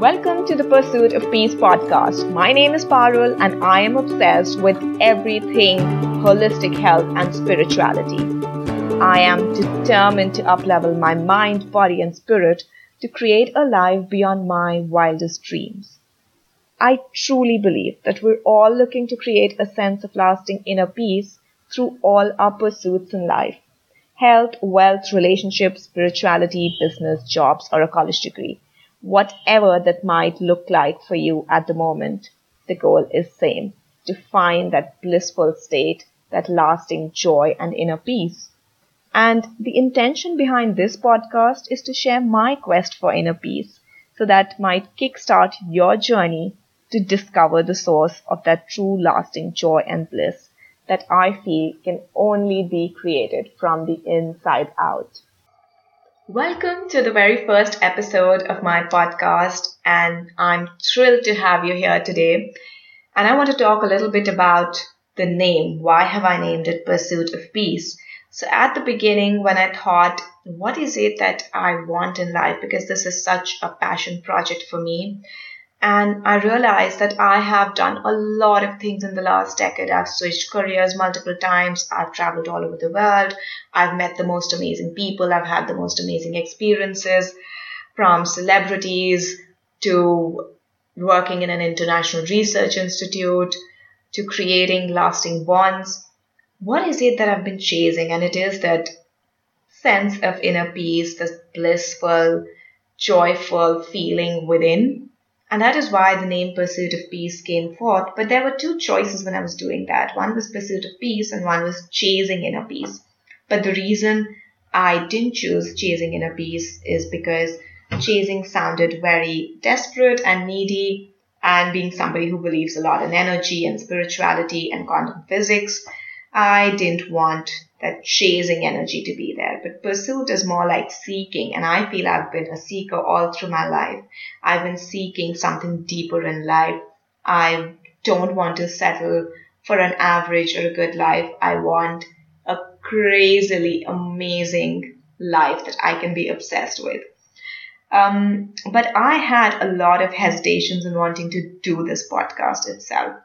Welcome to the Pursuit of Peace podcast. My name is Parul and I am obsessed with everything holistic health and spirituality. I am determined to uplevel my mind, body, and spirit to create a life beyond my wildest dreams. I truly believe that we're all looking to create a sense of lasting inner peace through all our pursuits in life health, wealth, relationships, spirituality, business, jobs, or a college degree whatever that might look like for you at the moment, the goal is same, to find that blissful state, that lasting joy and inner peace. And the intention behind this podcast is to share my quest for inner peace so that might kickstart your journey to discover the source of that true lasting joy and bliss that I feel can only be created from the inside out. Welcome to the very first episode of my podcast, and I'm thrilled to have you here today. And I want to talk a little bit about the name. Why have I named it Pursuit of Peace? So, at the beginning, when I thought, what is it that I want in life? Because this is such a passion project for me. And I realized that I have done a lot of things in the last decade. I've switched careers multiple times. I've traveled all over the world. I've met the most amazing people. I've had the most amazing experiences from celebrities to working in an international research institute to creating lasting bonds. What is it that I've been chasing? And it is that sense of inner peace, this blissful, joyful feeling within and that is why the name Pursuit of Peace came forth. But there were two choices when I was doing that. One was Pursuit of Peace and one was Chasing Inner Peace. But the reason I didn't choose Chasing Inner Peace is because chasing sounded very desperate and needy and being somebody who believes a lot in energy and spirituality and quantum physics, I didn't want that chasing energy to be there. But pursuit is more like seeking. And I feel I've been a seeker all through my life. I've been seeking something deeper in life. I don't want to settle for an average or a good life. I want a crazily amazing life that I can be obsessed with. Um, but I had a lot of hesitations in wanting to do this podcast itself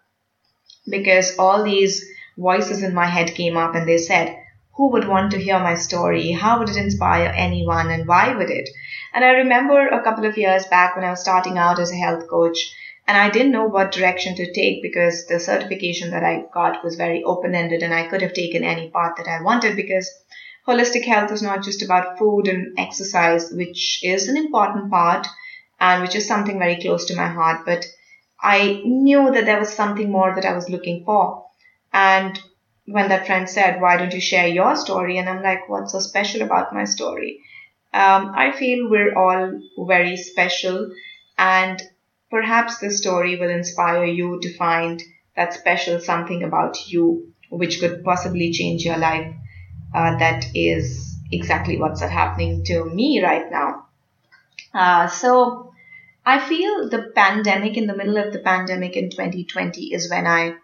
because all these voices in my head came up and they said, who would want to hear my story? How would it inspire anyone and why would it? And I remember a couple of years back when I was starting out as a health coach and I didn't know what direction to take because the certification that I got was very open ended and I could have taken any path that I wanted because holistic health is not just about food and exercise, which is an important part and which is something very close to my heart, but I knew that there was something more that I was looking for. And when that friend said, Why don't you share your story? And I'm like, What's so special about my story? Um, I feel we're all very special, and perhaps this story will inspire you to find that special something about you which could possibly change your life. Uh, that is exactly what's happening to me right now. Uh, so I feel the pandemic, in the middle of the pandemic in 2020, is when I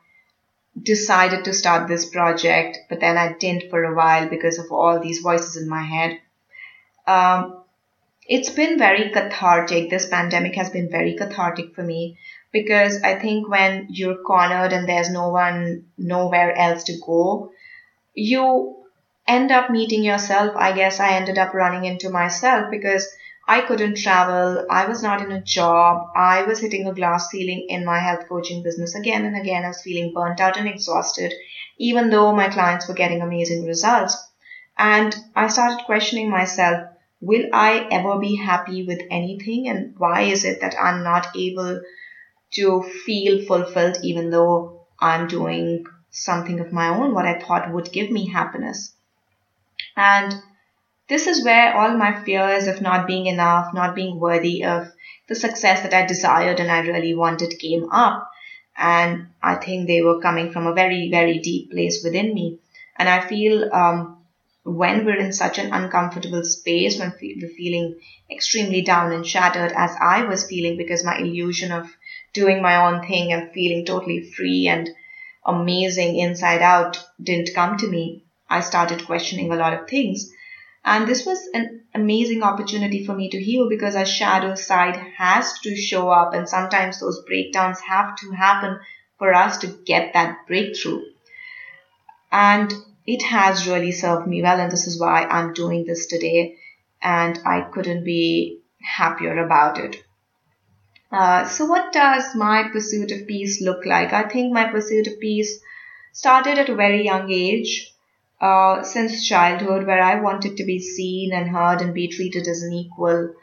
decided to start this project, but then I didn't for a while because of all these voices in my head. Um, it's been very cathartic. This pandemic has been very cathartic for me because I think when you're cornered and there's no one, nowhere else to go, you end up meeting yourself. I guess I ended up running into myself because I couldn't travel. I was not in a job. I was hitting a glass ceiling in my health coaching business again and again. I was feeling burnt out and exhausted, even though my clients were getting amazing results. And I started questioning myself will I ever be happy with anything? And why is it that I'm not able to feel fulfilled even though I'm doing something of my own, what I thought would give me happiness? And this is where all my fears of not being enough, not being worthy of the success that I desired and I really wanted came up. And I think they were coming from a very, very deep place within me. And I feel um, when we're in such an uncomfortable space, when we're feeling extremely down and shattered, as I was feeling, because my illusion of doing my own thing and feeling totally free and amazing inside out didn't come to me, I started questioning a lot of things. And this was an amazing opportunity for me to heal because our shadow side has to show up, and sometimes those breakdowns have to happen for us to get that breakthrough. And it has really served me well, and this is why I'm doing this today, and I couldn't be happier about it. Uh, so, what does my pursuit of peace look like? I think my pursuit of peace started at a very young age, uh, since childhood, where I wanted to be seen and heard and be treated as an equal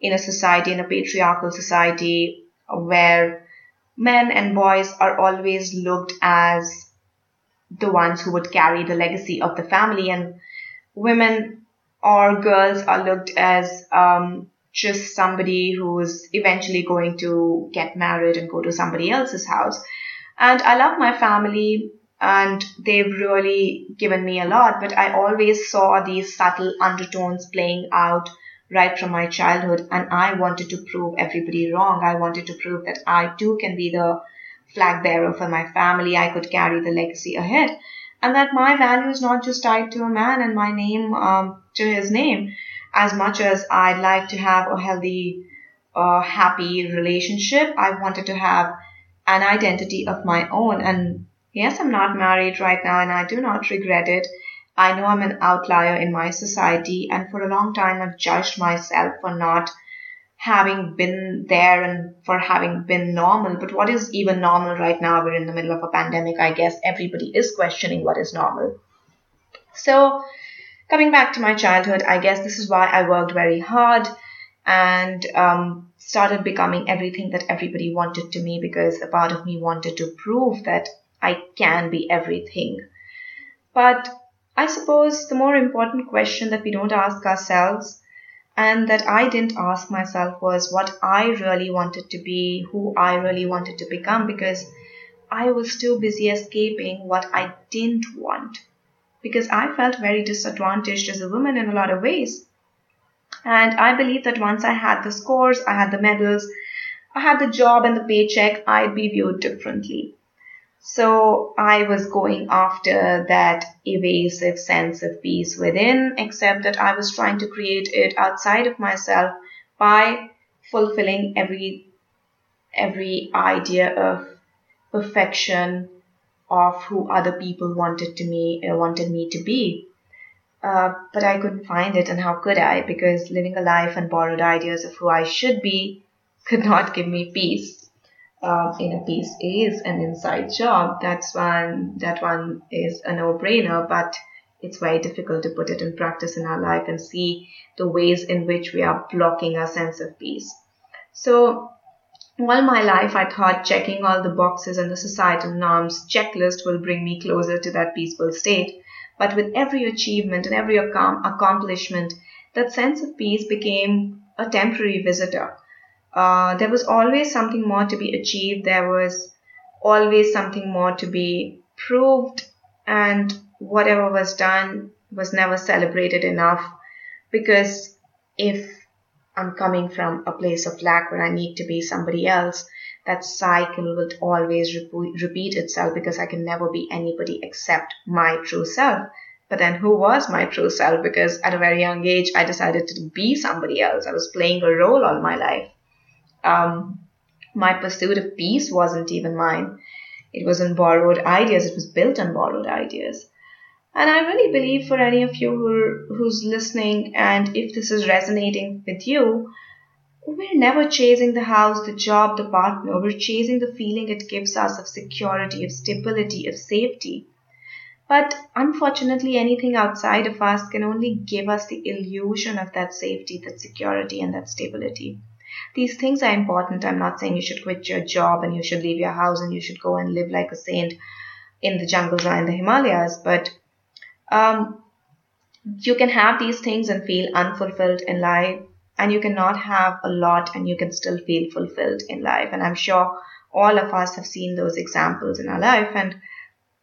in a society, in a patriarchal society, where men and boys are always looked as the ones who would carry the legacy of the family, and women or girls are looked as um, just somebody who's eventually going to get married and go to somebody else's house. And I love my family and they've really given me a lot, but I always saw these subtle undertones playing out right from my childhood and I wanted to prove everybody wrong. I wanted to prove that I too can be the flag bearer for my family. I could carry the legacy ahead and that my value is not just tied to a man and my name um, to his name as much as I'd like to have a healthy, uh, happy relationship, I wanted to have an identity of my own. And yes, I'm not married right now and I do not regret it. I know I'm an outlier in my society, and for a long time I've judged myself for not having been there and for having been normal. But what is even normal right now? We're in the middle of a pandemic. I guess everybody is questioning what is normal. So, coming back to my childhood, I guess this is why I worked very hard and um, started becoming everything that everybody wanted to me because a part of me wanted to prove that I can be everything. But I suppose the more important question that we don't ask ourselves and that I didn't ask myself was what I really wanted to be, who I really wanted to become, because I was too busy escaping what I didn't want because I felt very disadvantaged as a woman in a lot of ways. And I believe that once I had the scores, I had the medals, I had the job and the paycheck, I'd be viewed differently. So I was going after that evasive sense of peace within, except that I was trying to create it outside of myself by fulfilling every every idea of perfection of who other people wanted to me uh, wanted me to be. Uh, but I couldn't find it, and how could I? Because living a life and borrowed ideas of who I should be could not give me peace. Uh, a peace is an inside job. That's one. That one is a no-brainer, but it's very difficult to put it in practice in our life and see the ways in which we are blocking our sense of peace. So all my life, I thought checking all the boxes on the societal norms checklist will bring me closer to that peaceful state. But with every achievement and every accomplishment, that sense of peace became a temporary visitor. Uh, there was always something more to be achieved. There was always something more to be proved, and whatever was done was never celebrated enough. Because if I'm coming from a place of lack where I need to be somebody else, that cycle will always repeat itself because I can never be anybody except my true self. But then who was my true self? Because at a very young age, I decided to be somebody else. I was playing a role all my life. Um, my pursuit of peace wasn't even mine. It was on borrowed ideas. It was built on borrowed ideas. And I really believe for any of you who who's listening, and if this is resonating with you, we're never chasing the house, the job, the partner. We're chasing the feeling it gives us of security, of stability, of safety. But unfortunately, anything outside of us can only give us the illusion of that safety, that security, and that stability. These things are important. I'm not saying you should quit your job and you should leave your house and you should go and live like a saint in the jungles or in the Himalayas, but um, you can have these things and feel unfulfilled in life and you cannot have a lot and you can still feel fulfilled in life and i'm sure all of us have seen those examples in our life and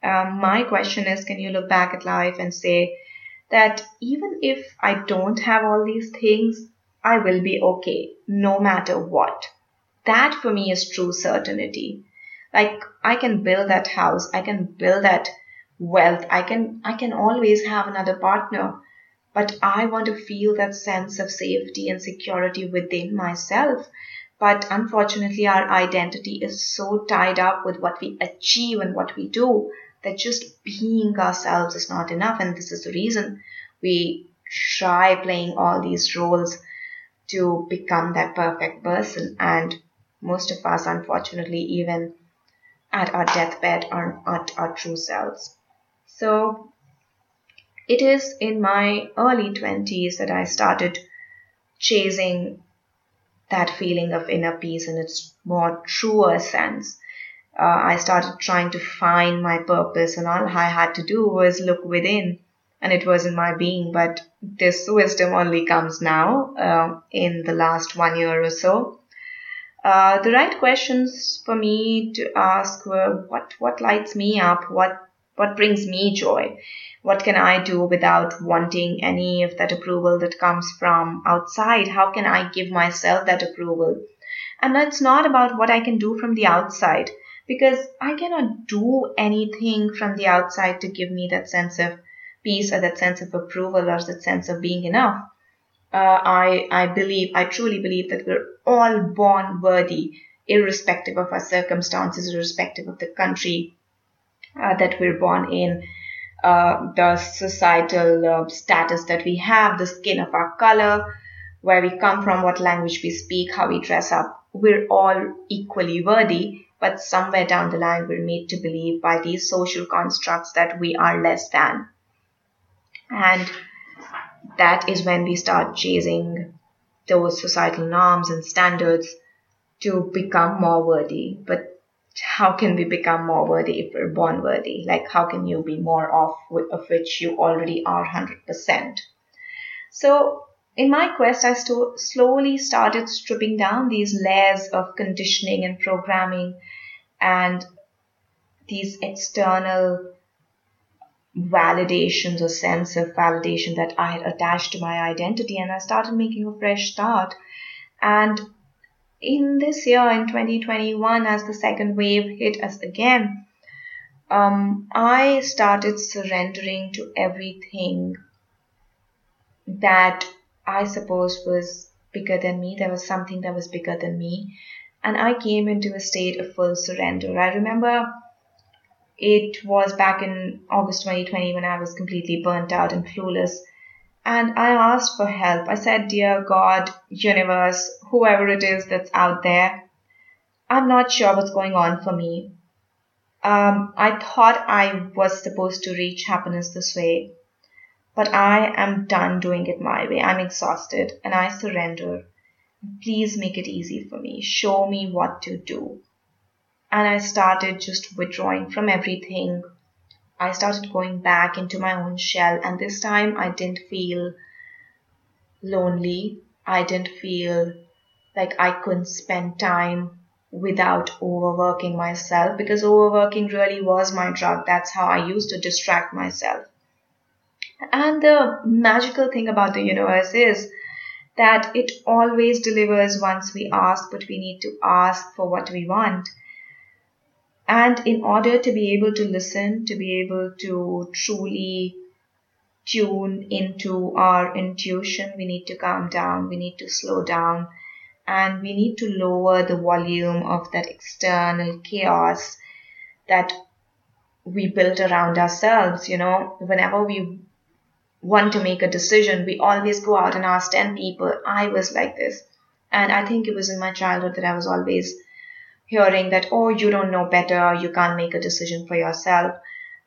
um, my question is can you look back at life and say that even if i don't have all these things i will be okay no matter what that for me is true certainty like i can build that house i can build that wealth i can i can always have another partner but I want to feel that sense of safety and security within myself. But unfortunately, our identity is so tied up with what we achieve and what we do that just being ourselves is not enough. And this is the reason we try playing all these roles to become that perfect person. And most of us, unfortunately, even at our deathbed, are not our true selves. So it is in my early 20s that I started chasing that feeling of inner peace in its more truer sense uh, I started trying to find my purpose, and all I had to do was look within, and it was in my being. But this wisdom only comes now, uh, in the last one year or so. Uh, the right questions for me to ask were what what lights me up, what what brings me joy, what can I do without wanting any of that approval that comes from outside? How can I give myself that approval? And it's not about what I can do from the outside because I cannot do anything from the outside to give me that sense of peace or that sense of approval or that sense of being enough. Uh, I, I believe, I truly believe that we're all born worthy, irrespective of our circumstances, irrespective of the country uh, that we're born in, uh, the societal uh, status that we have, the skin of our color, where we come from, what language we speak, how we dress up. We're all equally worthy but somewhere down the line we're made to believe by these social constructs that we are less than. And that is when we start chasing those societal norms and standards to become more worthy. But how can we become more worthy if we're born worthy? Like, how can you be more of, of which you already are 100%? So, in my quest, I st- slowly started stripping down these layers of conditioning and programming and these external validations or sense of validation that I had attached to my identity. And I started making a fresh start. And in this year, in 2021, as the second wave hit us again, um, I started surrendering to everything that I suppose was bigger than me. There was something that was bigger than me. And I came into a state of full surrender. I remember it was back in August 2020 when I was completely burnt out and clueless. And I asked for help. I said, Dear God, universe, whoever it is that's out there, I'm not sure what's going on for me. Um, I thought I was supposed to reach happiness this way. But I am done doing it my way. I'm exhausted and I surrender. Please make it easy for me. Show me what to do. And I started just withdrawing from everything. I started going back into my own shell, and this time I didn't feel lonely. I didn't feel like I couldn't spend time without overworking myself because overworking really was my drug. That's how I used to distract myself. And the magical thing about the universe is that it always delivers once we ask, but we need to ask for what we want. And in order to be able to listen, to be able to truly tune into our intuition, we need to calm down, we need to slow down, and we need to lower the volume of that external chaos that we built around ourselves. You know, whenever we want to make a decision, we always go out and ask 10 people. I was like this. And I think it was in my childhood that I was always hearing that, oh, you don't know better, you can't make a decision for yourself.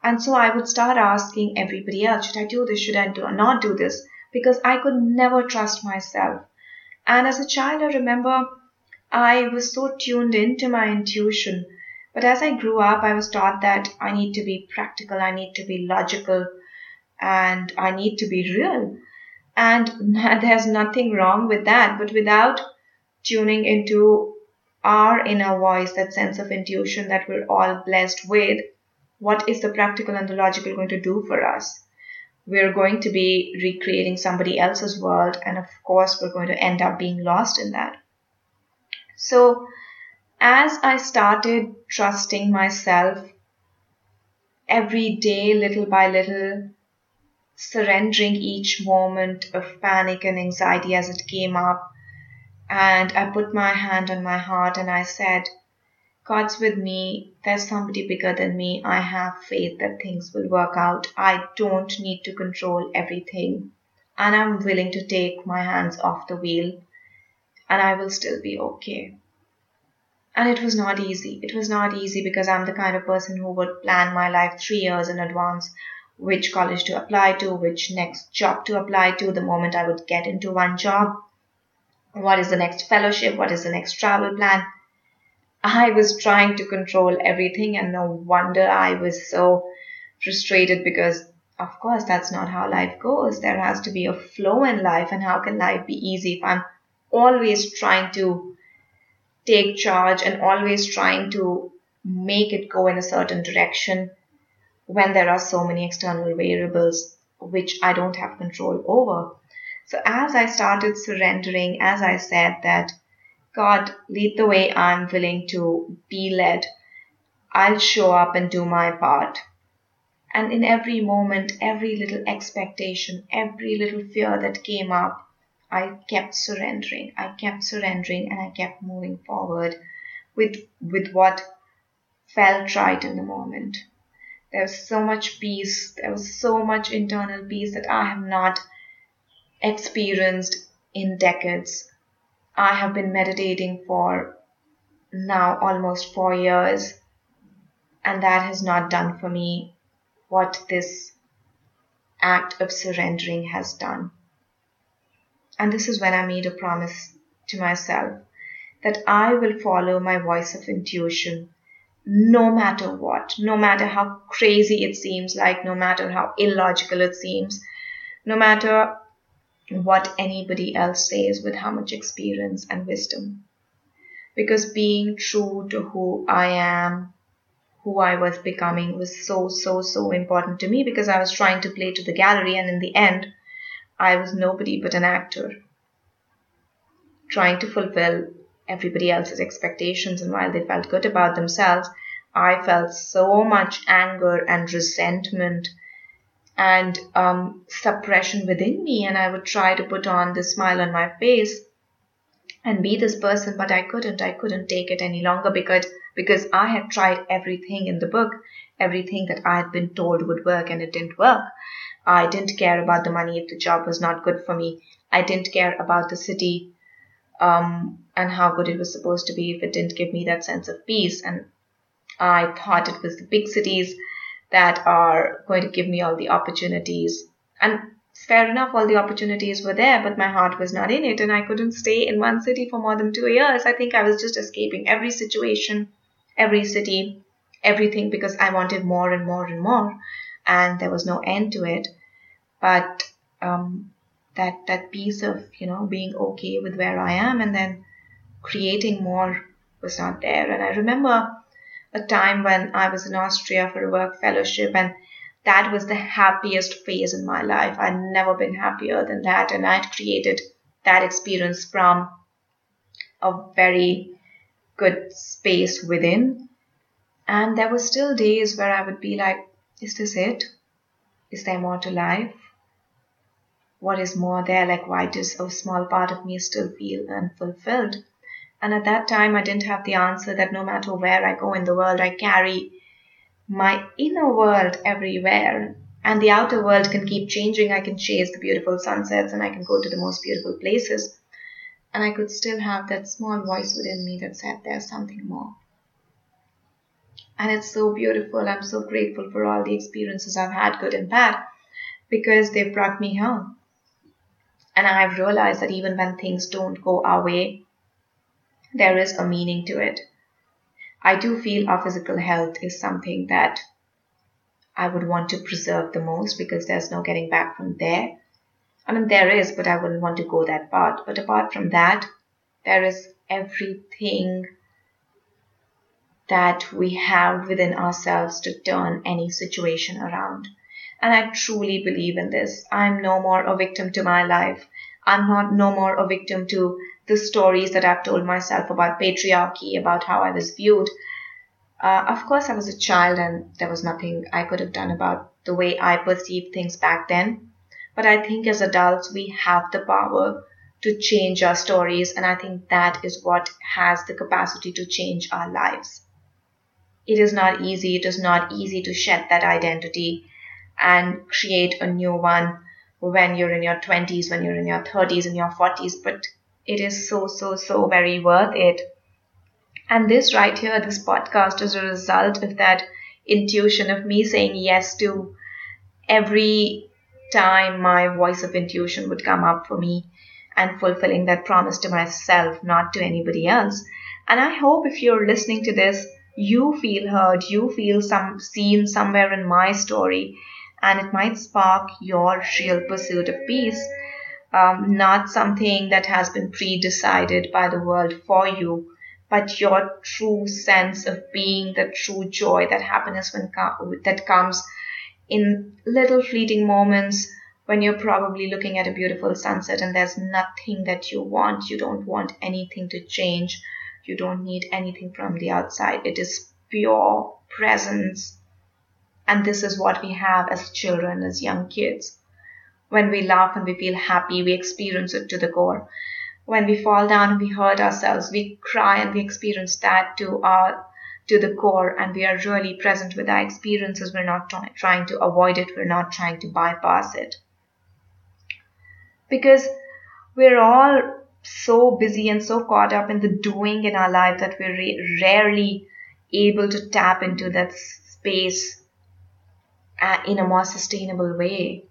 And so I would start asking everybody else, should I do this? Should I do not do this? Because I could never trust myself. And as a child, I remember I was so tuned into my intuition. But as I grew up, I was taught that I need to be practical, I need to be logical, and I need to be real. And there's nothing wrong with that. But without tuning into our inner voice, that sense of intuition that we're all blessed with, what is the practical and the logical going to do for us? We're going to be recreating somebody else's world, and of course, we're going to end up being lost in that. So, as I started trusting myself every day, little by little, surrendering each moment of panic and anxiety as it came up. And I put my hand on my heart and I said, God's with me. There's somebody bigger than me. I have faith that things will work out. I don't need to control everything. And I'm willing to take my hands off the wheel and I will still be okay. And it was not easy. It was not easy because I'm the kind of person who would plan my life three years in advance which college to apply to, which next job to apply to the moment I would get into one job. What is the next fellowship? What is the next travel plan? I was trying to control everything, and no wonder I was so frustrated because, of course, that's not how life goes. There has to be a flow in life, and how can life be easy if I'm always trying to take charge and always trying to make it go in a certain direction? when there are so many external variables which I don't have control over. So as I started surrendering, as I said that God lead the way I'm willing to be led, I'll show up and do my part. And in every moment, every little expectation, every little fear that came up, I kept surrendering. I kept surrendering and I kept moving forward with with what felt right in the moment. There was so much peace. There was so much internal peace that I have not experienced in decades. I have been meditating for now almost four years, and that has not done for me what this act of surrendering has done. And this is when I made a promise to myself that I will follow my voice of intuition no matter what, no matter how crazy it seems like, no matter how illogical it seems, no matter what anybody else says with how much experience and wisdom. Because being true to who I am, who I was becoming, was so, so, so important to me because I was trying to play to the gallery, and in the end, I was nobody but an actor trying to fulfill everybody else's expectations, and while they felt good about themselves, I felt so much anger and resentment and um, suppression within me, and I would try to put on the smile on my face and be this person, but I couldn't. I couldn't take it any longer because because I had tried everything in the book, everything that I had been told would work, and it didn't work. I didn't care about the money if the job was not good for me. I didn't care about the city um, and how good it was supposed to be if it didn't give me that sense of peace. And I thought it was the big cities that are going to give me all the opportunities. And fair enough, all the opportunities were there, but my heart was not in it, and I couldn't stay in one city for more than two years. I think I was just escaping every situation, every city, everything because I wanted more and more and more, and there was no end to it. But um, that that piece of you know being okay with where I am and then creating more was not there. And I remember a time when I was in Austria for a work fellowship and that was the happiest phase in my life. I'd never been happier than that. And I'd created that experience from a very good space within. And there were still days where I would be like, is this it? Is there more to life? what is more there like why does a small part of me still feel unfulfilled and at that time i didn't have the answer that no matter where i go in the world i carry my inner world everywhere. And the outer world can keep changing. I can chase the beautiful sunsets and i can go to the most beautiful places. And i could still have that small voice within me that said there's something more. And it's so beautiful. I'm so grateful for all the experiences i've had good and bad because they've brought me here. And I've realized that even when things don't go our way, there is a meaning to it. I do feel our physical health is something that I would want to preserve the most because there's no getting back from there. I mean, there is, but I wouldn't want to go that far. But apart from that, there is everything that we have within ourselves to turn any situation around. And I truly believe in this. I'm no more a victim to my life. I'm not no more a victim to the stories that I've told myself about patriarchy, about how I was viewed. Uh, of course, I was a child and there was nothing I could have done about the way I perceived things back then. But I think as adults, we have the power to change our stories, and I think that is what has the capacity to change our lives. It is not easy, it is not easy to shed that identity and create a new one when you're in your 20s, when you're in your 30s, in your 40s, but it is so, so, so very worth it. And this right here, this podcast is a result of that intuition of me saying yes to every time my voice of intuition would come up for me and fulfilling that promise to myself, not to anybody else. And I hope if you're listening to this, you feel heard, you feel some seen somewhere in my story, and it might spark your real pursuit of peace. Um, not something that has been pre-decided by the world for you, but your true sense of being, the true joy, that happiness when that comes in little fleeting moments when you're probably looking at a beautiful sunset and there's nothing that you want. You don't want anything to change. You don't need anything from the outside. It is pure presence. And this is what we have as children, as young kids. When we laugh and we feel happy, we experience it to the core. When we fall down and we hurt ourselves, we cry and we experience that to our to the core and we are really present with our experiences. We're not try- trying to avoid it. We're not trying to bypass it. Because we're all so busy and so caught up in the doing in our life that we're re- rarely able to tap into that space uh, in a more sustainable way,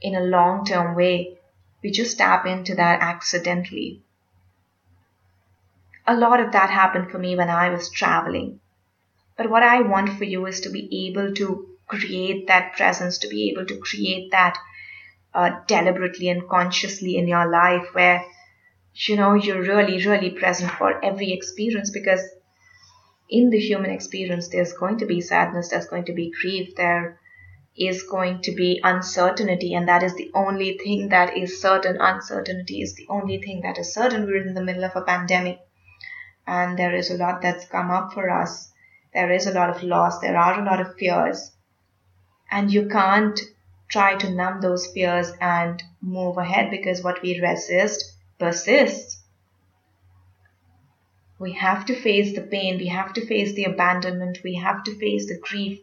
in a long term way. We just tap into that accidentally. A lot of that happened for me when I was traveling. But what I want for you is to be able to create that presence, to be able to create that uh, deliberately and consciously in your life where you know you're really really present for every experience because in the human experience there's going to be sadness there's going to be grief there is going to be uncertainty and that is the only thing that is certain. Uncertainty is the only thing that is certain. We're in the middle of a pandemic and there is a lot that's come up for us. There is a lot of loss. There are a lot of fears. And you can't try to numb those fears and move ahead because what we resist persists. We have to face the pain, we have to face the abandonment, we have to face the grief,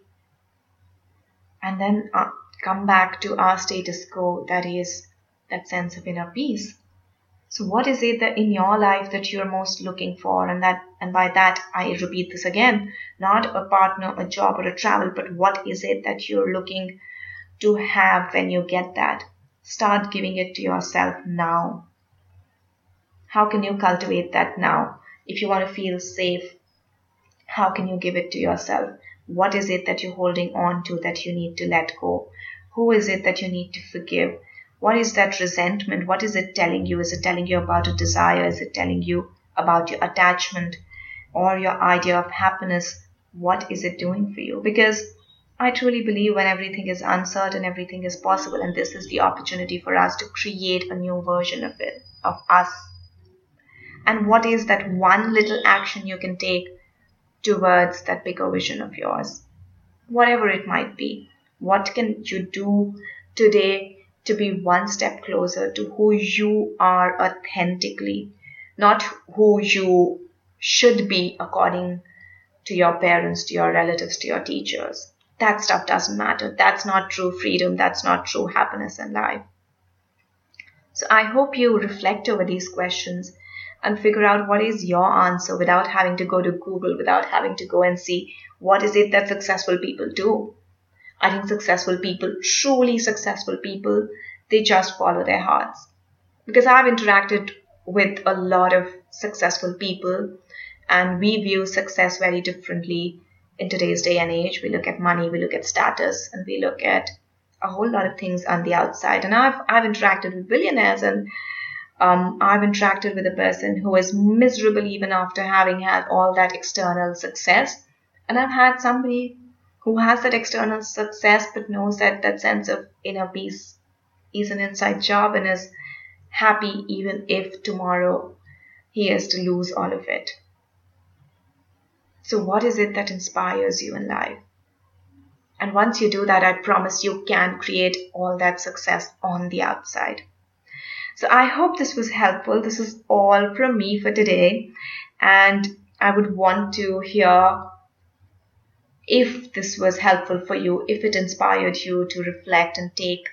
and then uh, come back to our status quo that is that sense of inner peace. So what is it that in your life that you're most looking for? And that and by that I repeat this again, not a partner, a job, or a travel, but what is it that you're looking to have when you get that. Start giving it to yourself now. How can you cultivate that now? If you want to feel safe, how can you give it to yourself? What is it that you're holding on to that you need to let go? Who is it that you need to forgive? What is that resentment? What is it telling you? Is it telling you about a desire? Is it telling you about your attachment or your idea of happiness? What is it doing for you? Because I truly believe when everything is uncertain, everything is possible, and this is the opportunity for us to create a new version of it, of us. And what is that one little action you can take towards that bigger vision of yours? Whatever it might be. What can you do today to be one step closer to who you are authentically, not who you should be according to your parents, to your relatives, to your teachers? that stuff doesn't matter. That's not true freedom. That's not true happiness in life. So I hope you reflect over these questions and figure out what is your answer without having to go to Google, without having to go and see what is it that successful people do. I think successful people, truly successful people, they just follow their hearts. Because I've interacted with a lot of successful people and we view success very differently in today's day and age. We look at money, we look at status, and we look at a whole lot of things on the outside. And I've I've interacted with billionaires and um, I've interacted with a person who is miserable even after having had all that external success. And I've had somebody who has that external success but knows that that sense of inner peace is an inside job and is happy even if tomorrow he has to lose all of it. So, what is it that inspires you in life? And once you do that, I promise you can create all that success on the outside. So I hope this was helpful. This is all from me for today. And I would want to hear if this was helpful for you, if it inspired you to reflect and take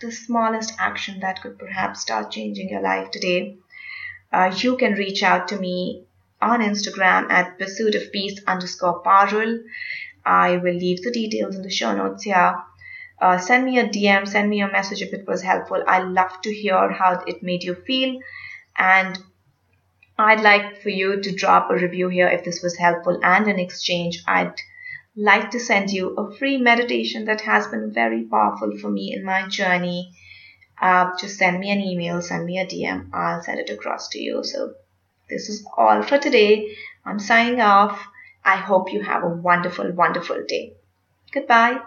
the smallest action that could perhaps start changing your life today. Uh, you can reach out to me on Instagram at pursuit of peace underscore parul. I will leave the details in the show notes here. Uh, send me a DM, send me a message if it was helpful. I love to hear how it made you feel. And I'd like for you to drop a review here if this was helpful. And in exchange, I'd like to send you a free meditation that has been very powerful for me in my journey. Uh, just send me an email, send me a DM. I'll send it across to you. So, this is all for today. I'm signing off. I hope you have a wonderful, wonderful day. Goodbye.